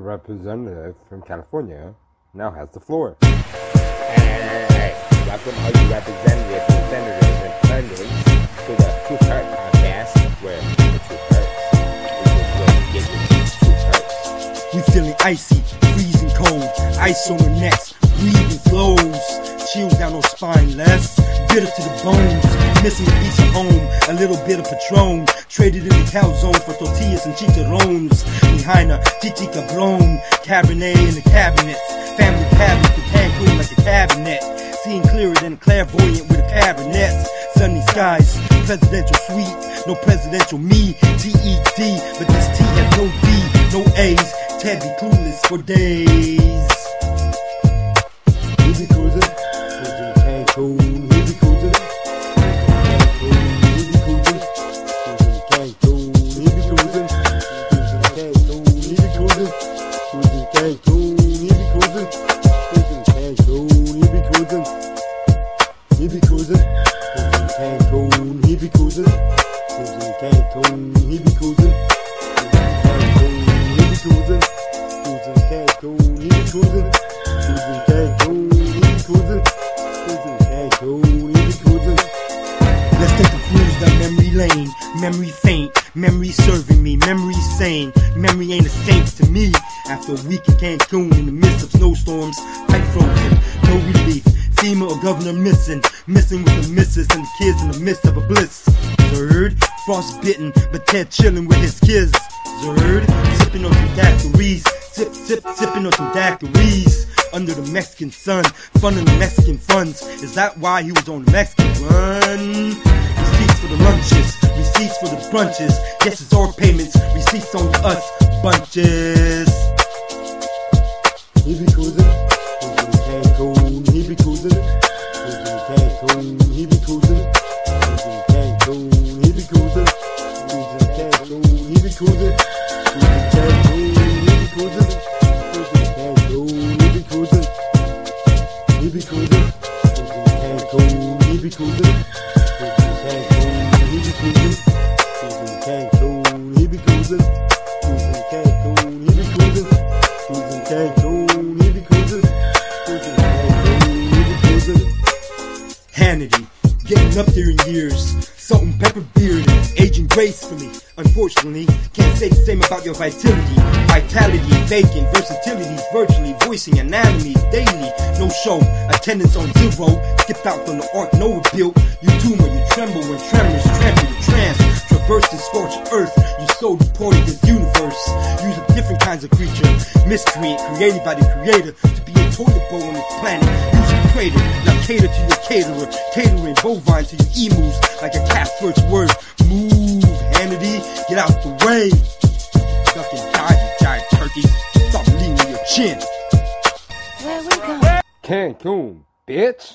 representative from California, now has the floor. Hey, hey, hey. Welcome all you representatives and senators and pundits to the Truth Hurt podcast, where the truth hurts. This is where get your truth hurts. We feeling icy, freezing cold, ice on the necks, breathing flows, chills down our spine, less bitter to the bones, missing a piece of home, a little bit of Patron, traded in the calzone for tortillas and chicharrones, behind a chichi cabron, cabernet in the cabinets, family cabinet, the Cancun like a cabinet, seeing clearer than a clairvoyant with a cabinet, sunny skies, presidential suite, no presidential me, T-E-D, but this T has no D, no A's, Ted be clueless for days. Cancun, he be cruising, he be cruising, Cancun, he be cruising, cruising Cancun, he be cruising, Cancun, he be cruising, cruising Cancun, he be cruising, cruising down memory lane. Memory faint, memory serving me, memory sane. Memory ain't a saint to me. After a week in Cancun in the midst of snowstorms, pipe frozen, no relief. FEMA or governor missing, missing with the missus and the kids in the midst of a bliss. Third, frostbitten, but Ted chilling with his kids. Third, sipping on some daiquiris, sip, sip, sipping on some daiquiris. Under the Mexican sun, funding the Mexican funds. Is that why he was on the Mexican run? Receipts for the lunches, receipts for the brunches. Yes, it's our payments, receipts on us bunches. He be cruising, cruising Cancun. He be cruising, cruising Cancun. He be cruising, cruising Cancun. He be cruising, cruising Cancun. He be cruising. He be Cancun. He be cruising, he be cruising, cruising Cancun. He be cruising, cruising Cancun. He be cruising, cruising Cancun. He be cruising, cruising Cancun. He be cruising, cruising Cancun. He be cruising, cruising Cancun. He be cruising. Hannity, getting up there in years. Salt and pepper beard, aging gracefully. Unfortunately, can't say the same about your vitality. Vitality, faking, versatilities, virtually voicing anatomies daily. No show, attendance on zero. Skipped out from the arc, no rebuilt. You tumor, you tremble when tremors trample the trance. Traverse the scorched earth, you so deported this universe. Use of different kinds of creature, miscreant, created by the creator to be a toilet bowl on this planet. Use a crater, now cater to your caterer, catering bovine to your emus like a cat first word. Move, Hannity, get out the way. Ducking dive, you giant turkey. Stop leaning your chin. Where we going? Cancun, bitch!